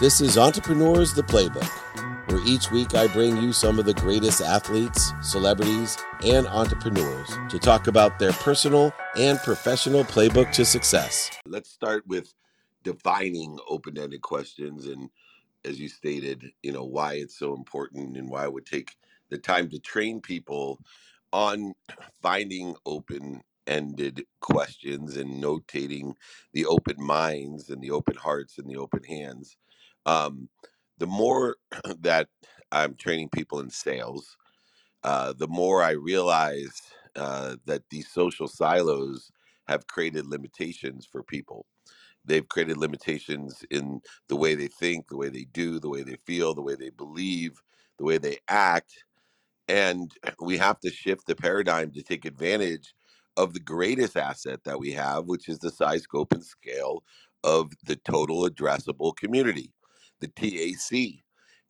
This is Entrepreneurs the Playbook, where each week I bring you some of the greatest athletes, celebrities, and entrepreneurs to talk about their personal and professional playbook to success. Let's start with defining open ended questions and, as you stated, you know, why it's so important and why it would take the time to train people on finding open ended questions and notating the open minds and the open hearts and the open hands um, the more that I'm training people in sales, uh, the more I realize uh, that these social silos have created limitations for people. They've created limitations in the way they think, the way they do, the way they feel, the way they believe, the way they act and we have to shift the paradigm to take advantage of the greatest asset that we have, which is the size, scope, and scale of the total addressable community, the TAC.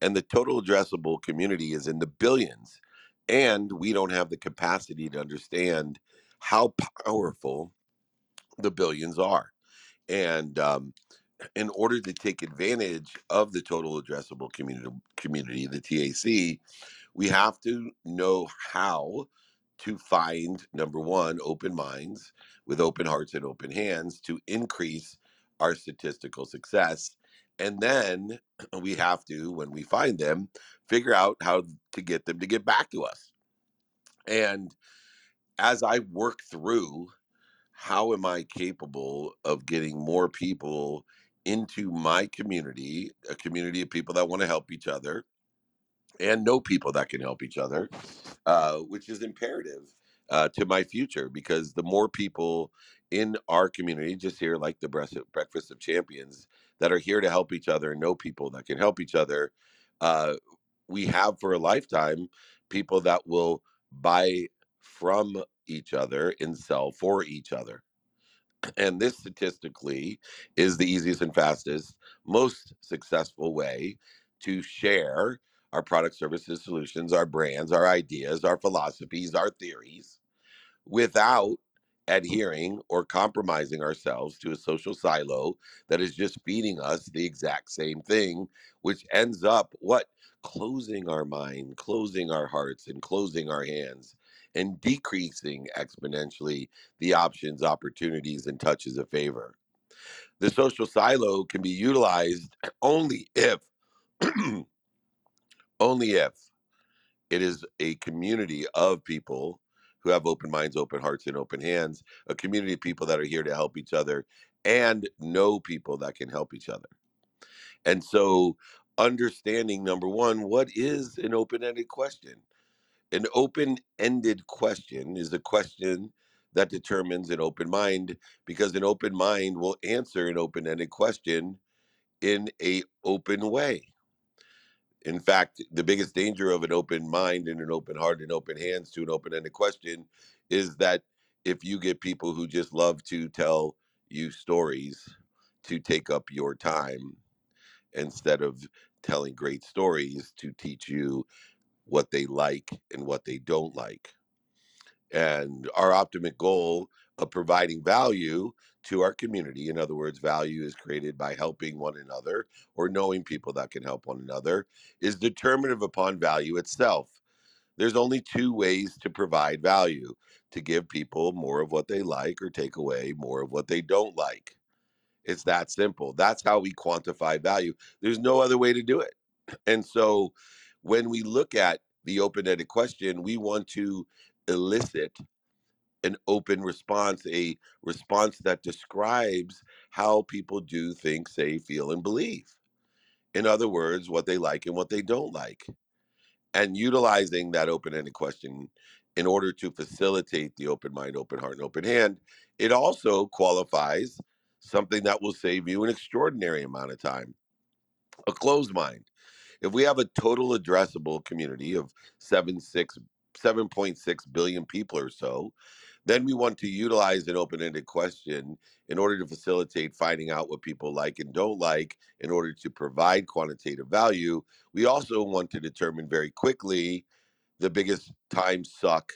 And the total addressable community is in the billions. And we don't have the capacity to understand how powerful the billions are. And um, in order to take advantage of the total addressable community, community, the TAC, we have to know how to find number one open minds with open hearts and open hands to increase our statistical success and then we have to when we find them figure out how to get them to get back to us. And as i work through how am i capable of getting more people into my community a community of people that want to help each other and know people that can help each other, uh, which is imperative uh, to my future because the more people in our community, just here like the Breakfast of Champions, that are here to help each other and know people that can help each other, uh, we have for a lifetime people that will buy from each other and sell for each other. And this statistically is the easiest and fastest, most successful way to share our product, services, solutions, our brands, our ideas, our philosophies, our theories without adhering or compromising ourselves to a social silo that is just feeding us the exact same thing, which ends up what? Closing our mind, closing our hearts, and closing our hands, and decreasing exponentially the options, opportunities, and touches of favor. The social silo can be utilized only if, only if it is a community of people who have open minds, open hearts, and open hands, a community of people that are here to help each other and know people that can help each other. And so, understanding number one, what is an open ended question? An open ended question is a question that determines an open mind because an open mind will answer an open ended question in a open way in fact, the biggest danger of an open mind and an open heart and open hands to an open ended question is that if you get people who just love to tell you stories to take up your time instead of telling great stories to teach you what they like and what they don't like. And our ultimate goal of providing value to our community, in other words, value is created by helping one another or knowing people that can help one another, is determinative upon value itself. There's only two ways to provide value to give people more of what they like or take away more of what they don't like. It's that simple. That's how we quantify value. There's no other way to do it. And so when we look at the open ended question, we want to elicit an open response, a response that describes how people do think, say, feel, and believe. In other words, what they like and what they don't like. And utilizing that open ended question in order to facilitate the open mind, open heart, and open hand, it also qualifies something that will save you an extraordinary amount of time a closed mind. If we have a total addressable community of seven, six, 7.6 billion people or so, then we want to utilize an open ended question in order to facilitate finding out what people like and don't like in order to provide quantitative value. We also want to determine very quickly the biggest time suck,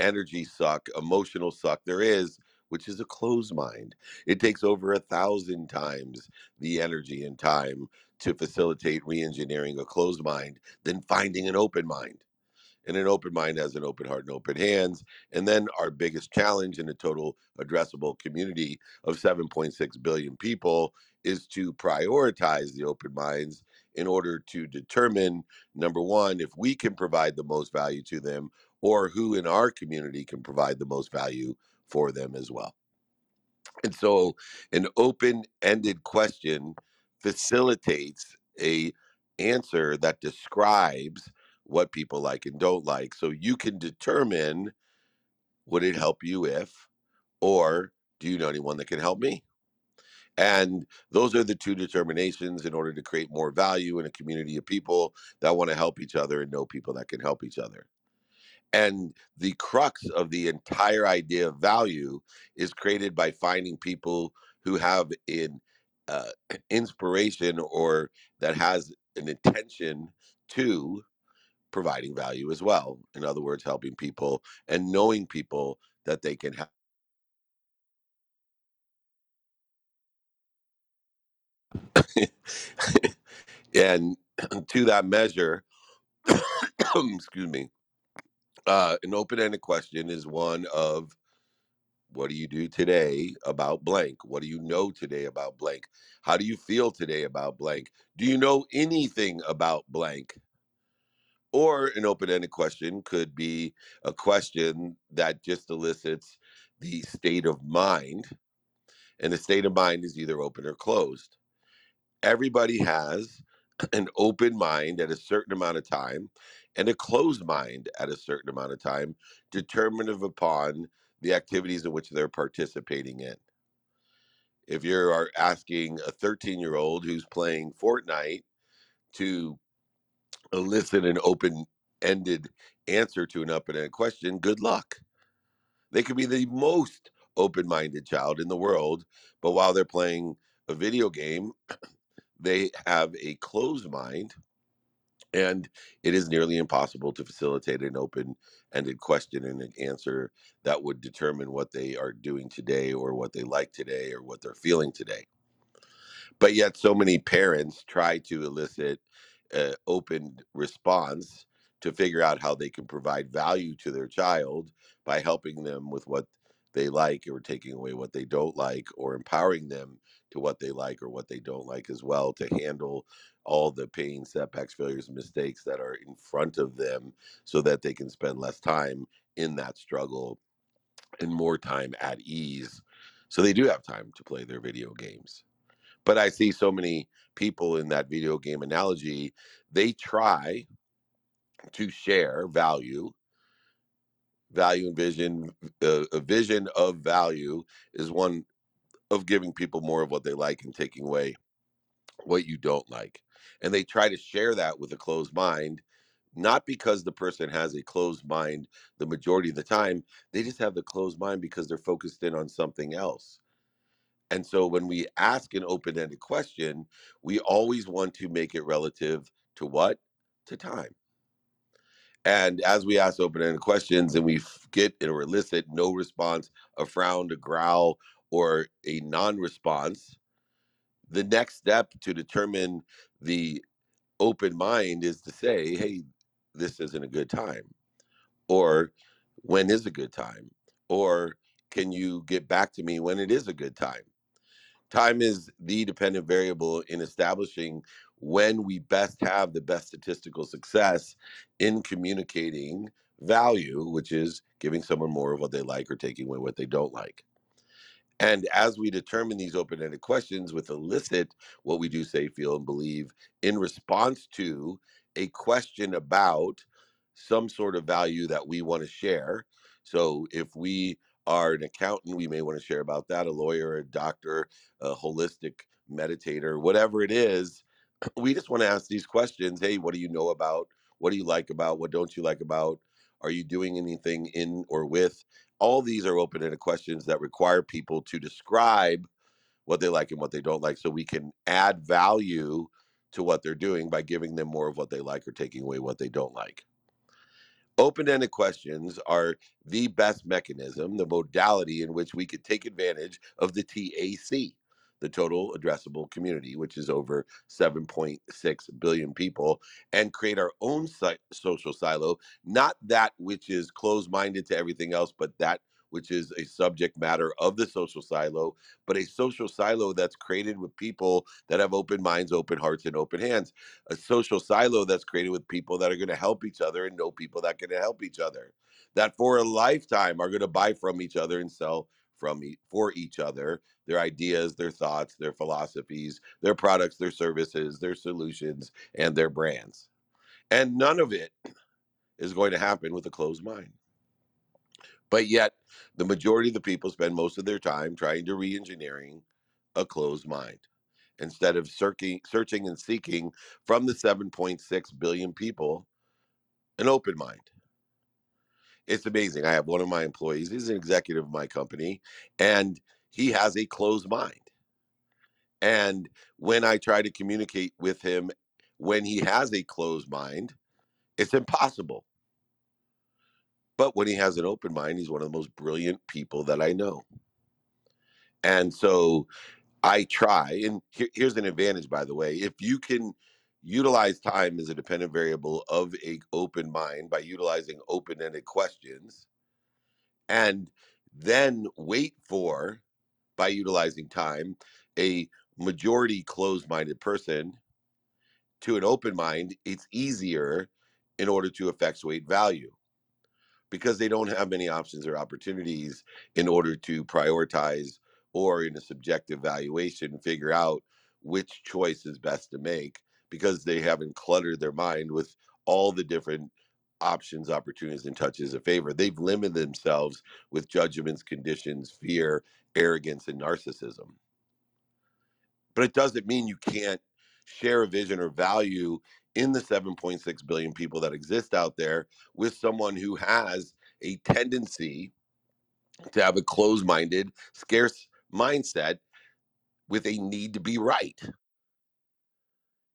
energy suck, emotional suck there is, which is a closed mind. It takes over a thousand times the energy and time to facilitate re-engineering a closed mind than finding an open mind and an open mind has an open heart and open hands. And then our biggest challenge in the total addressable community of 7.6 billion people is to prioritize the open minds in order to determine number one, if we can provide the most value to them, or who in our community can provide the most value for them as well. And so an open-ended question facilitates a answer that describes what people like and don't like. So you can determine would it help you if or do you know anyone that can help me? And those are the two determinations in order to create more value in a community of people that want to help each other and know people that can help each other. And the crux of the entire idea of value is created by finding people who have an uh, inspiration or that has an intention to providing value as well. In other words, helping people and knowing people that they can help. and to that measure, excuse me, uh, an open-ended question is one of what do you do today about blank? What do you know today about blank? How do you feel today about blank? Do you know anything about blank? Or an open ended question could be a question that just elicits the state of mind. And the state of mind is either open or closed. Everybody has an open mind at a certain amount of time and a closed mind at a certain amount of time, determinative upon the activities in which they're participating in. If you are uh, asking a 13 year old who's playing Fortnite to elicit an open ended answer to an open ended question, good luck. They could be the most open minded child in the world, but while they're playing a video game, they have a closed mind and it is nearly impossible to facilitate an open ended question and an answer that would determine what they are doing today or what they like today or what they're feeling today but yet so many parents try to elicit an open response to figure out how they can provide value to their child by helping them with what they like or taking away what they don't like or empowering them to what they like or what they don't like as well to handle all the pain setbacks failures and mistakes that are in front of them so that they can spend less time in that struggle and more time at ease. So they do have time to play their video games but I see so many people in that video game analogy, they try to share value, value and vision. Uh, a vision of value is one of giving people more of what they like and taking away what you don't like. And they try to share that with a closed mind, not because the person has a closed mind the majority of the time. They just have the closed mind because they're focused in on something else And so when we ask an open ended question, we always want to make it relative to what? To time. And as we ask open ended questions and we get or elicit no response, a frown, a growl, or a non response, the next step to determine the open mind is to say, hey, this isn't a good time. Or when is a good time? Or can you get back to me when it is a good time? Time is the dependent variable in establishing when we best have the best statistical success in communicating value, which is giving someone more of what they like or taking away what they don't like. And as we determine these open ended questions with elicit what we do say, feel, and believe in response to a question about some sort of value that we want to share. So if we are an accountant, we may want to share about that, a lawyer, a doctor, a holistic meditator, whatever it is. We just want to ask these questions. Hey, what do you know about? What do you like about? What don't you like about? Are you doing anything in or with? all these are open-ended questions that require people to describe what they like and what they don't like so we can add value to what they're doing by giving them more of what they like or taking away what they don't like open-ended questions are the best mechanism the modality in which we could take advantage of the tac the total addressable community, which is over 7.6 billion people, and create our own si- social silo, not that which is closed minded to everything else, but that which is a subject matter of the social silo, but a social silo that's created with people that have open minds, open hearts, and open hands. A social silo that's created with people that are going to help each other and know people that can help each other, that for a lifetime are going to buy from each other and sell from for each other their ideas, their thoughts, their philosophies, their products, their services, their solutions, and their brands. And none of it is going to happen with a closed mind. But yet, the majority of the people spend most of their time trying to re-engineering a closed mind instead of searching, searching and seeking from the 7.6 billion people an open mind. It's amazing. I have one of my employees, he's an executive of my company, and he has a closed mind. And when I try to communicate with him when he has a closed mind, it's impossible. But when he has an open mind, he's one of the most brilliant people that I know. And so I try, and here, here's an advantage, by the way. If you can utilize time as a dependent variable of a open mind by utilizing open-ended questions, and then wait for by utilizing time a majority closed-minded person to an open mind, it's easier in order to effectuate value because they don't have many options or opportunities in order to prioritize or in a subjective valuation figure out which choice is best to make because they haven't cluttered their mind with all the different options opportunities and touches of favor. They've limited themselves with judgments conditions fear arrogance and narcissism. But it doesn't mean you can't share a vision or value in the 7.6 billion people that exist out there with someone who has a tendency to have a closed minded, scarce mindset with a need to be right.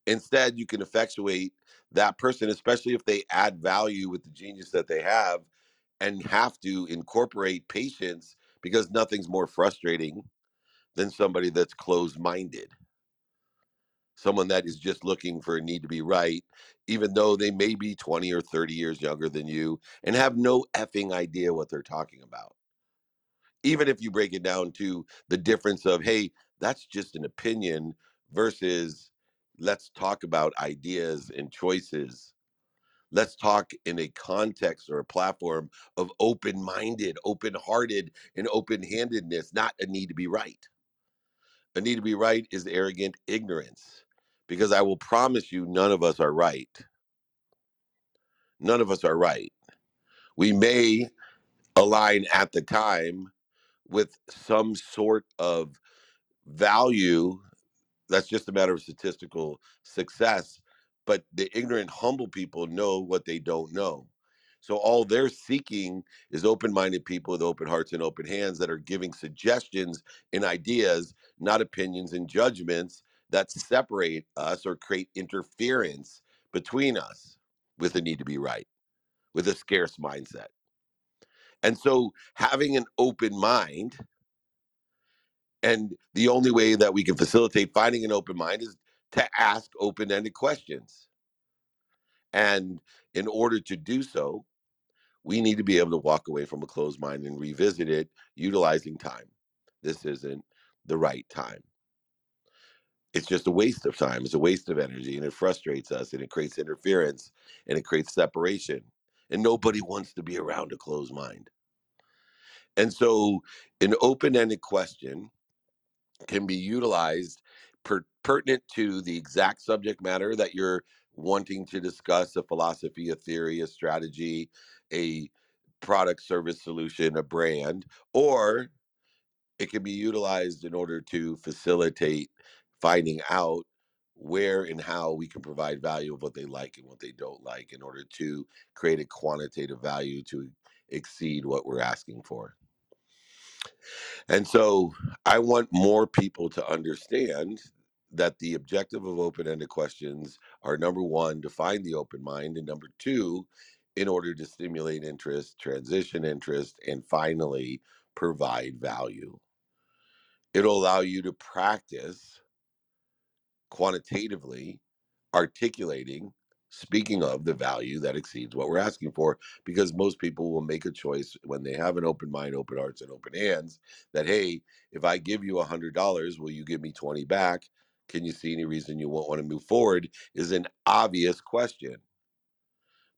Instead, you can effectuate that person, especially if they add value with the genius that they have and have to incorporate patience because nothing's more frustrating than somebody that's closed minded someone that is just looking for a need to be right, even though they may be 20 or 30 years younger than you and have no effing idea what they're talking about. Even if you break it down to the difference of, hey, that's just an opinion versus let's talk about ideas and choices. Let's talk in a context or a platform of open minded, open hearted, and open handedness, not a need to be right a need to be right is arrogant ignorance because I will promise you, none of us are right. None of us are right. We may align at the time with some sort of value that's just a matter of statistical success. But the ignorant, humble people know what they don't know. So all they're seeking is open-minded people with open hearts and open hands that are giving suggestions and ideas, not opinions and judgments that separate us or create interference between us with a need to be right, with a scarce mindset. And so having an open mind and the only way that we can facilitate finding an open mind is to ask open ended questions. And in order to do so, we need to be able to walk away from a closed mind and revisit it utilizing time. This isn't the right time. It's just a waste of time. It's a waste of energy and it frustrates us and it creates interference and it creates separation. And nobody wants to be around a closed mind. And so, an open ended question can be utilized per- pertinent to the exact subject matter that you're wanting to discuss a philosophy, a theory, a strategy, a product, service, solution, a brand, or it can be utilized in order to facilitate finding out where and how we can provide value of what they like and what they don't like in order to create a quantitative value to exceed what we're asking for. And so I want more people to understand that the objective of open ended questions are number one, to find the open mind, and number two, in order to stimulate interest, transition interest, and finally provide value. It'll allow you to practice quantitatively articulating, speaking of the value that exceeds what we're asking for, because most people will make a choice when they have an open mind, open hearts, and open hands that, hey, if I give you a $100, will you give me 20 back? Can you see any reason you won't want to move forward? Is an obvious question.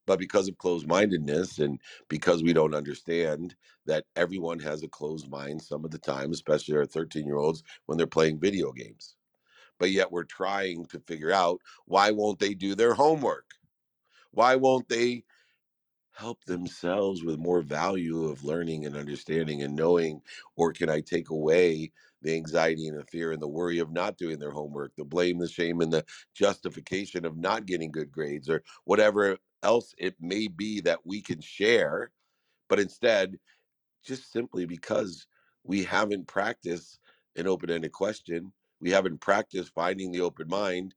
But because of closed mindedness and because we don't understand that everyone has a closed mind some of the time, especially our 13 year olds when they're playing video games but yet we're trying to figure out why won't they do their homework? Why won't they help themselves with more value of learning and understanding and knowing or can i take away the anxiety and the fear and the worry of not doing their homework the blame the shame and the justification of not getting good grades or whatever else it may be that we can share? But instead just simply because we haven't practiced an open-ended question we haven't practiced finding the open mind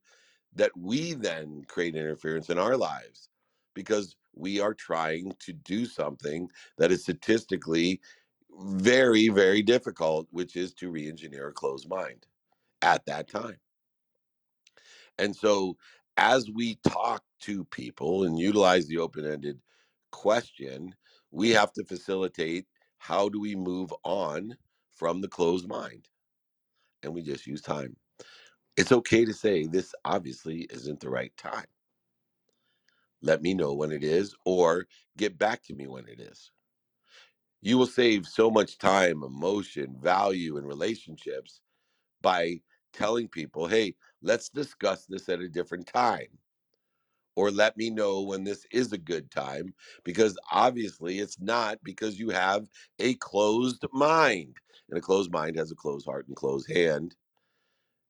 that we then create interference in our lives because we are trying to do something that is statistically very very difficult which is to re-engineer a closed mind at that time. And so as we talk to people and utilize the open-ended question we have to facilitate how do we move on from the closed mind and we just use time it's okay to say this obviously isn't the right time let me know when it is or get back to me when it is. You will save so much time, emotion, value, and relationships by telling people, hey, let's discuss this at a different time. Or let me know when this is a good time, because obviously it's not because you have a closed mind. And a closed mind has a closed heart and closed hand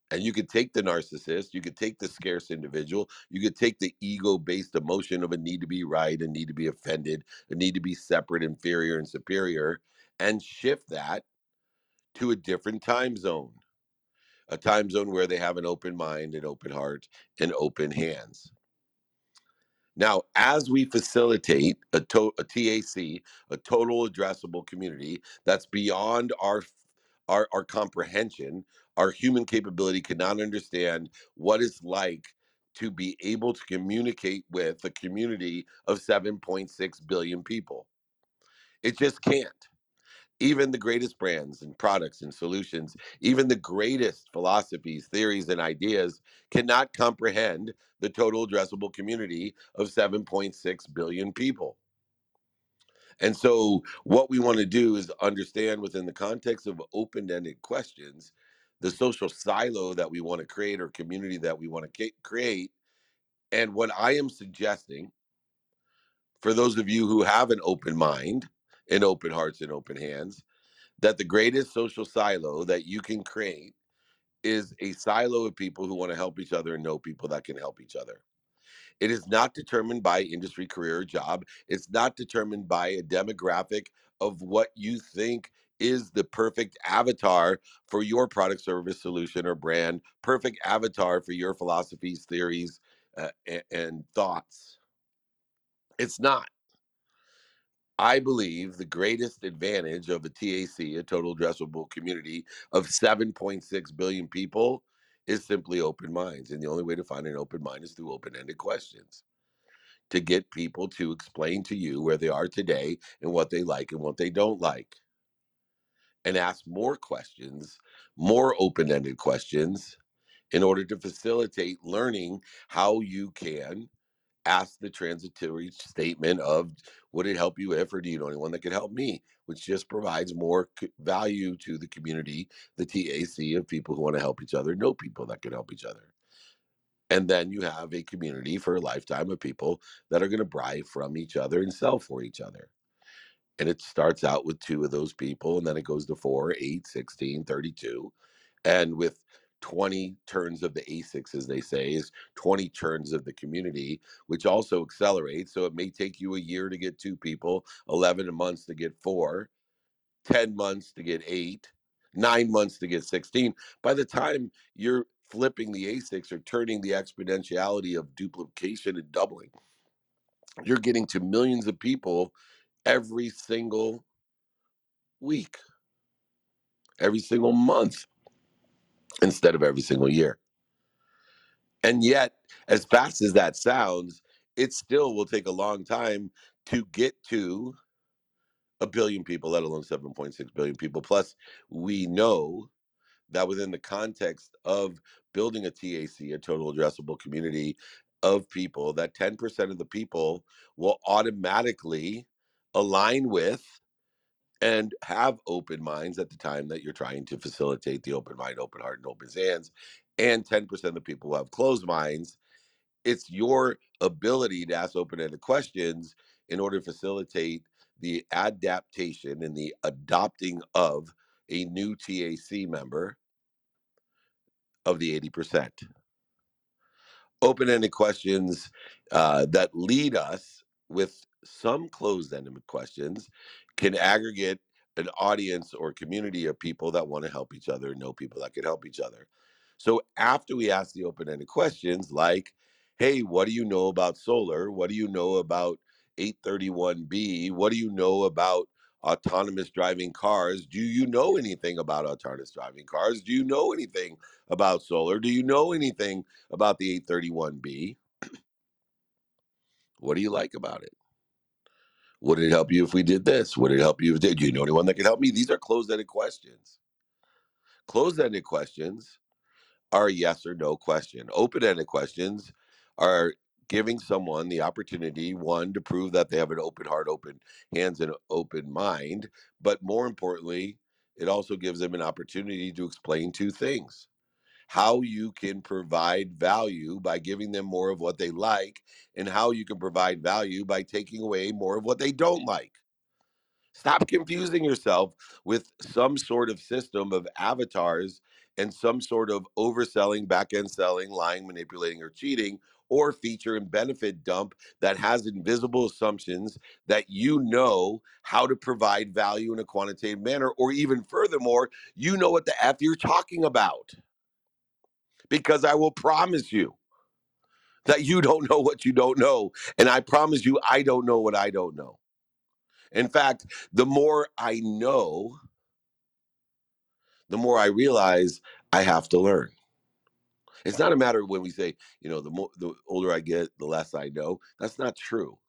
And you could take the narcissist, you could take the scarce individual, you could take the ego based emotion of a need to be right, a need to be offended, a need to be separate, inferior, and superior, and shift that to a different time zone, a time zone where they have an open mind, an open heart, and open hands. Now, as we facilitate a, to- a TAC, a total addressable community that's beyond our, our our comprehension, our human capability cannot understand what it's like to be able to communicate with a community of 7.6 billion people. It just can't even the greatest brands and products and solutions, even the greatest philosophies, theories, and ideas cannot comprehend the total addressable community of 7.6 billion people. And so, what we want to do is understand within the context of open ended questions, the social silo that we want to create or community that we want to create. And what I am suggesting for those of you who have an open mind and open hearts and open hands that the greatest social silo that you can create is a silo of people who want to help each other and know people that can help each other. It is not determined by industry, career, or job. It's not determined by a demographic of what you think is the perfect avatar for your product, service, solution, or brand, perfect avatar for your philosophies, theories, uh, and, and thoughts. It's not. I believe the greatest advantage of a TAC, a total addressable community of 7.6 billion people, is simply open minds. And the only way to find an open mind is through open ended questions to get people to explain to you where they are today and what they like and what they don't like. And ask more questions, more open ended questions, in order to facilitate learning how you can ask the transitory statement of would it help you if or do you know anyone that could help me? which just provides more value to the community the tac of people who want to help each other know people that can help each other. And then you have a community for a lifetime of people that are going to buy from each other and sell for each other. And it starts out with two of those people and then it goes to four, eight, sixteen, thirty-two, and with 20 turns of the asics as they say is 20 turns of the community which also accelerates so it may take you a year to get two people 11 months to get four 10 months to get eight nine months to get 16 by the time you're flipping the asics or turning the exponentiality of duplication and doubling you're getting to millions of people every single week, every single month. Instead of every single year. And yet, as fast as that sounds, it still will take a long time to get to a billion people, let alone 7.6 billion people. Plus, we know that within the context of building a TAC, a total addressable community of people, that 10% of the people will automatically align with and have open minds at the time that you're trying to facilitate the open mind, open heart, and open hands. And 10% of the people who have closed minds, it's your ability to ask open ended questions in order to facilitate the adaptation and the adopting of a new TAC member of the 80% open-ended questions uh, that lead us with some closed-ended questions can aggregate an audience or community of people that want to help each other know people that can help each other. So after we ask the open-ended questions like hey what do you know about solar? What do you know about 831b what do you know about autonomous driving cars? Do you know anything about autonomous driving cars? Do you know anything about solar? Do you know anything about the 831B. What do you like about it? Would it help you if we did this? Would it help you if did? Do you know anyone that could help me? These are closed-ended questions. Closed-ended questions are a yes or no question. Open-ended questions are giving someone the opportunity, one, to prove that they have an open heart, open hands, and open mind. But more importantly, it also gives them an opportunity to explain two things how you can provide value by giving them more of what they like, and how you can provide value by taking away more of what they don't like. Stop confusing yourself with some sort of system of avatars and some sort of overselling, back end selling, lying, manipulating, or cheating, or feature and benefit dump that has invisible assumptions that you know how to provide value in a quantitative manner, or even furthermore, you know what the F you're talking about because I will promise you that you don't know what you don't know. And I promise you, I don't know what I don't know. In fact, the more I know, the more I realize I have to learn. It's not a matter of when we say, you know, the more the older I get, the less I know. That's not true.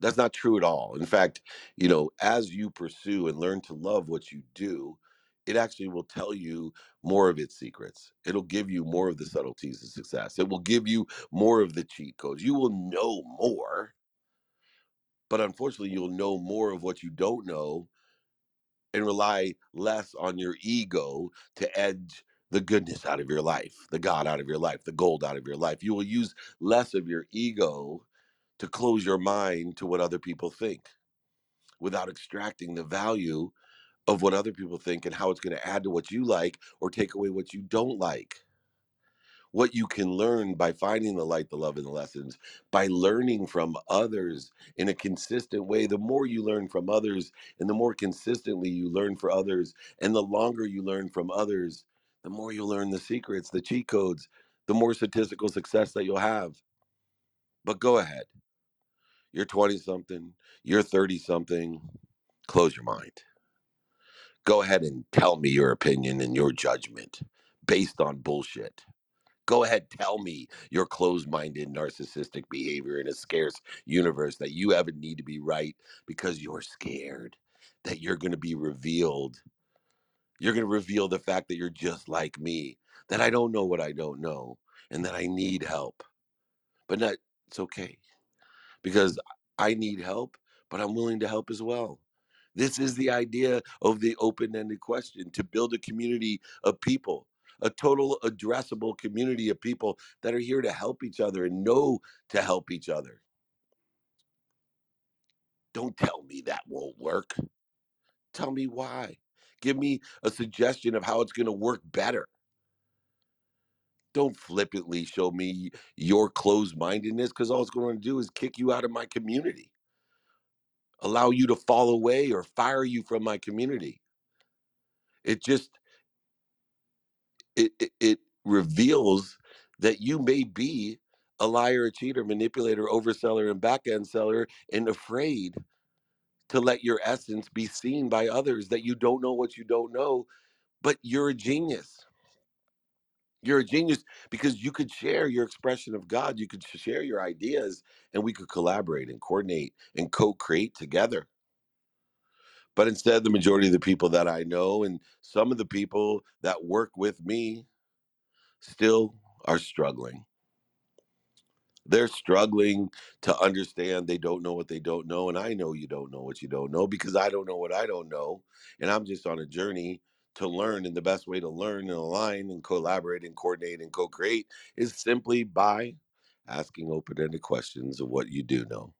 That's not true at all. In fact, you know, as you pursue and learn to love what you do, it actually will tell you more of its secrets. It'll give you more of the mm-hmm. subtleties of success. It will give you more of the cheat codes. You will know more, but unfortunately, you'll know more of what you don't know and rely less on your ego to edge the goodness out of your life, the God out of your life, the gold out of your life. You will use less of your ego to close your mind to what other people think without extracting the value of what other people think and how it's going to add to what you like or take away what you don't like. What you can learn by finding the light, the love, and the lessons, by learning from others in a consistent way. The more you learn from others and the more consistently you learn for others, and the longer you learn from others, the more you learn the secrets, the cheat codes, the more statistical success that you'll have. But go ahead. You're 20 something, you're 30 something. Close your mind Go ahead and tell me your opinion and your judgment based on bullshit. Go ahead, tell me your closed minded narcissistic behavior in a scarce universe that you ever need to be right because you're scared that you're going to be revealed. You're going to reveal the fact that you're just like me, that I don't know what I don't know, and that I need help. But not, it's okay because I need help, but I'm willing to help as well. This is the idea of the open ended question to build a community of people, a total addressable community of people that are here to help each other and know to help each other. Don't tell me that won't work. Tell me why. Give me a suggestion of how it's going to work better. Don't flippantly show me your closed mindedness because all it's going to do is kick you out of my community, allow you to fall away or fire you from my community. It just it, it, it reveals that you may be a liar, a cheater, manipulator, overseller, and back end seller, and afraid to let your essence be seen by others that you don't know what you don't know, but you're a genius. You're a genius because you could share your expression of God. You could share your ideas and we could collaborate and coordinate and co create together. But instead, the majority of the people that I know and some of the people that work with me still are struggling they're struggling to understand they don't know what they don't know and i know you don't know what you don't know because i don't know what i don't know and i'm just on a journey to learn and the best way to learn and align and collaborate and coordinate and co-create is simply by asking open-ended questions of what you do know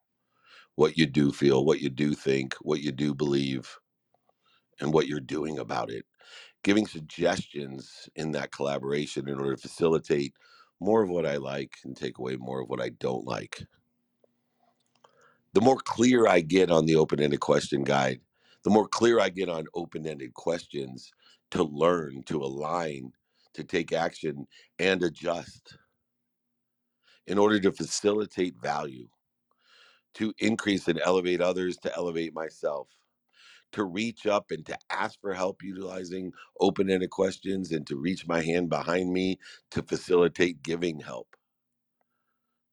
what you do feel what you do think what you do believe and what you're doing about it. Giving suggestions in that collaboration in order to facilitate more of what i like and take away more of what i don't like. The more clear I get on the open ended question guide, the more clear I get on open ended questions to learn, to align, to take action and adjust in order to facilitate value, to increase and elevate others, to elevate myself, to reach up and to ask for help utilizing open ended questions and to reach my hand behind me to facilitate giving help.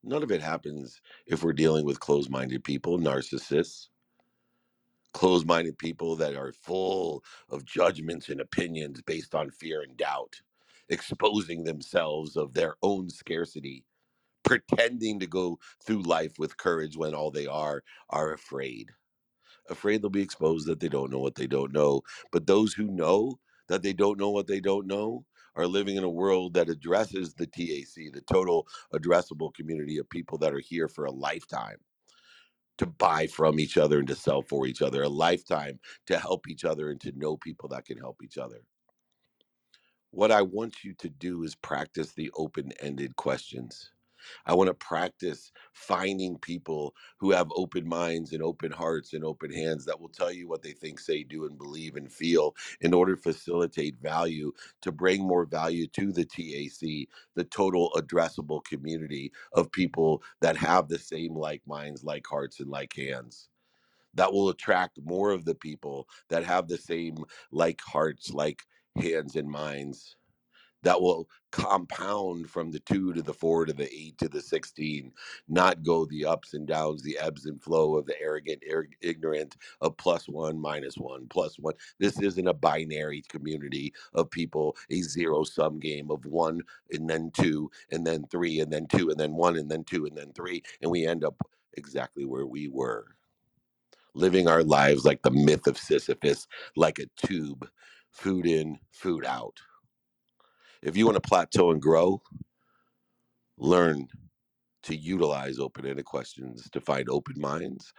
None of it happens if we're dealing with closed minded people, narcissists closed minded people that are full of judgments and opinions based on fear and doubt, exposing themselves of their own scarcity, pretending to go through life with courage when all they are are afraid. Afraid they'll be exposed that they don't know what they don't know. But those who know that they don't know what they don't know are living in a world that addresses the TAC, the total addressable community of people that are here for a lifetime to buy from each other and to sell for each other, a lifetime to help each other and to know people that can help each other. What I want you to do is practice the open ended questions. I want to practice finding people who have open minds and open hearts and open hands that will tell you what they think, say, do, and believe and feel in order to facilitate value, to bring more value to the TAC, the total addressable community of people that have the same like minds, like hearts, and like hands. That will attract more of the people that have the same like hearts, like hands, and minds that will compound from the two to the four to the eight to the 16, not go the ups and downs, the ebbs and flow of the arrogant, ir- ignorant of plus one, minus one, plus one. This isn't a binary community of people, a zero sum game of one and then two and then three and then two and then one and then two and then three. And we end up exactly where we were. Living our lives like the myth of Sisyphus, like a tube, food in, food out if you want to plateau and grow, learn to utilize open ended questions to find open minds,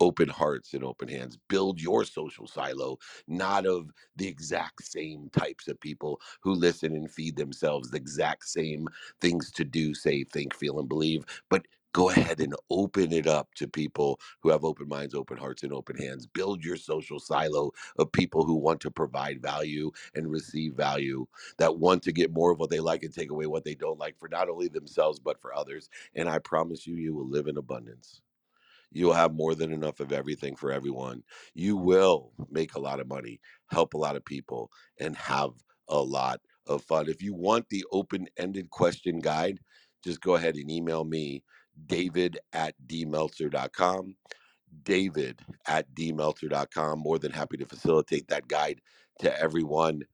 open hearts, and open hands. Build your social silo, not of the exact same types of people who listen and feed themselves the exact same things to do, say, think, feel, and believe, but go ahead and open it up to people who have open minds, open hearts, and open hands. Build your social silo of people who want to provide value and receive value, that want to get more of what they like and take away what they don't like for not only themselves, but for others and I promise you, you will live in abundance. You will have more than enough of everything for everyone. You will make a lot of money, help a lot of people, and have a lot of fun. If you want the open ended question guide, just go ahead and email me, david at dmeltzer.com. David at dmeltzer.com. More than happy to facilitate that guide to everyone.